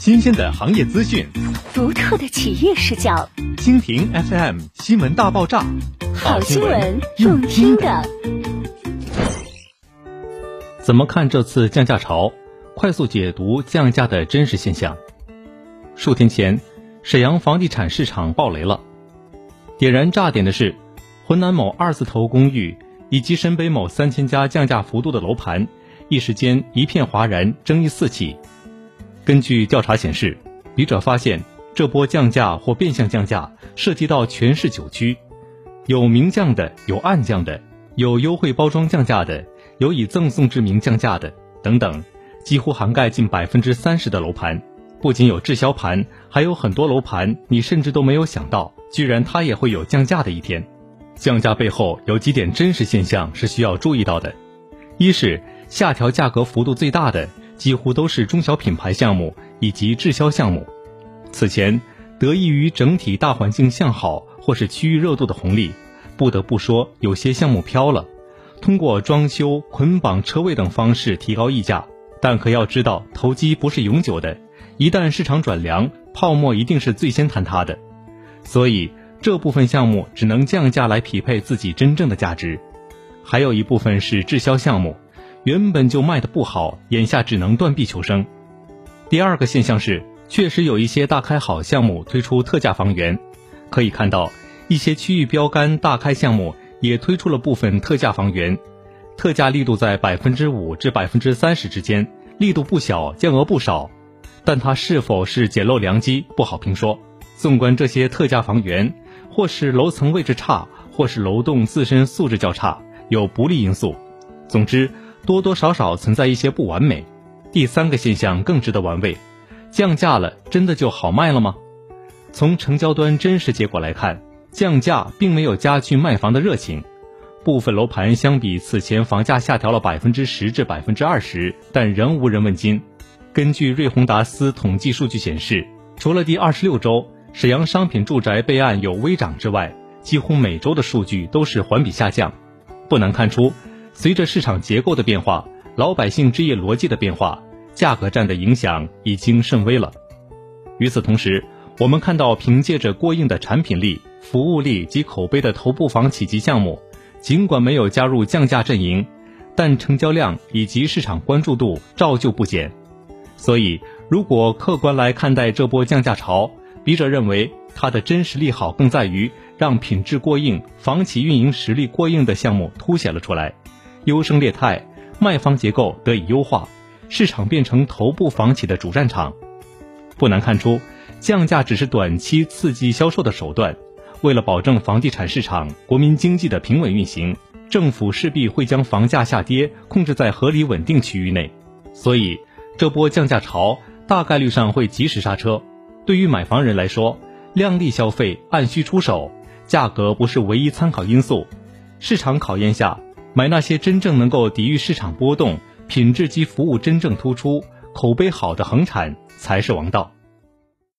新鲜的行业资讯，独特的企业视角。蜻蜓 FM 新闻大爆炸，好新闻，用听的。怎么看这次降价潮？快速解读降价的真实现象。数天前，沈阳房地产市场爆雷了。点燃炸点的是，浑南某二字头公寓以及沈北某三千家降价幅度的楼盘，一时间一片哗然，争议四起。根据调查显示，笔者发现这波降价或变相降价涉及到全市九区，有明降的，有暗降的，有优惠包装降价的，有以赠送之名降价的，等等，几乎涵盖近百分之三十的楼盘。不仅有滞销盘，还有很多楼盘你甚至都没有想到，居然它也会有降价的一天。降价背后有几点真实现象是需要注意到的：一是下调价格幅度最大的。几乎都是中小品牌项目以及滞销项目。此前，得益于整体大环境向好或是区域热度的红利，不得不说有些项目飘了。通过装修、捆绑车位等方式提高溢价，但可要知道，投机不是永久的，一旦市场转凉，泡沫一定是最先坍塌的。所以，这部分项目只能降价来匹配自己真正的价值。还有一部分是滞销项目。原本就卖的不好，眼下只能断臂求生。第二个现象是，确实有一些大开好项目推出特价房源，可以看到一些区域标杆大开项目也推出了部分特价房源，特价力度在百分之五至百分之三十之间，力度不小，降额不少。但它是否是捡漏良机，不好评说。纵观这些特价房源，或是楼层位置差，或是楼栋自身素质较差，有不利因素。总之。多多少少存在一些不完美。第三个现象更值得玩味：降价了，真的就好卖了吗？从成交端真实结果来看，降价并没有加剧卖房的热情。部分楼盘相比此前房价下调了百分之十至百分之二十，但仍无人问津。根据瑞鸿达斯统计数据显示，除了第二十六周沈阳商品住宅备案有微涨之外，几乎每周的数据都是环比下降。不难看出。随着市场结构的变化，老百姓置业逻辑的变化，价格战的影响已经甚微了。与此同时，我们看到凭借着过硬的产品力、服务力及口碑的头部房企及项目，尽管没有加入降价阵营，但成交量以及市场关注度照旧不减。所以，如果客观来看待这波降价潮，笔者认为它的真实利好更在于让品质过硬、房企运营实力过硬的项目凸显了出来。优胜劣汰，卖方结构得以优化，市场变成头部房企的主战场。不难看出，降价只是短期刺激销售的手段。为了保证房地产市场、国民经济的平稳运行，政府势必会将房价下跌控制在合理稳定区域内。所以，这波降价潮大概率上会及时刹车。对于买房人来说，量力消费，按需出手，价格不是唯一参考因素。市场考验下。买那些真正能够抵御市场波动、品质及服务真正突出、口碑好的恒产才是王道。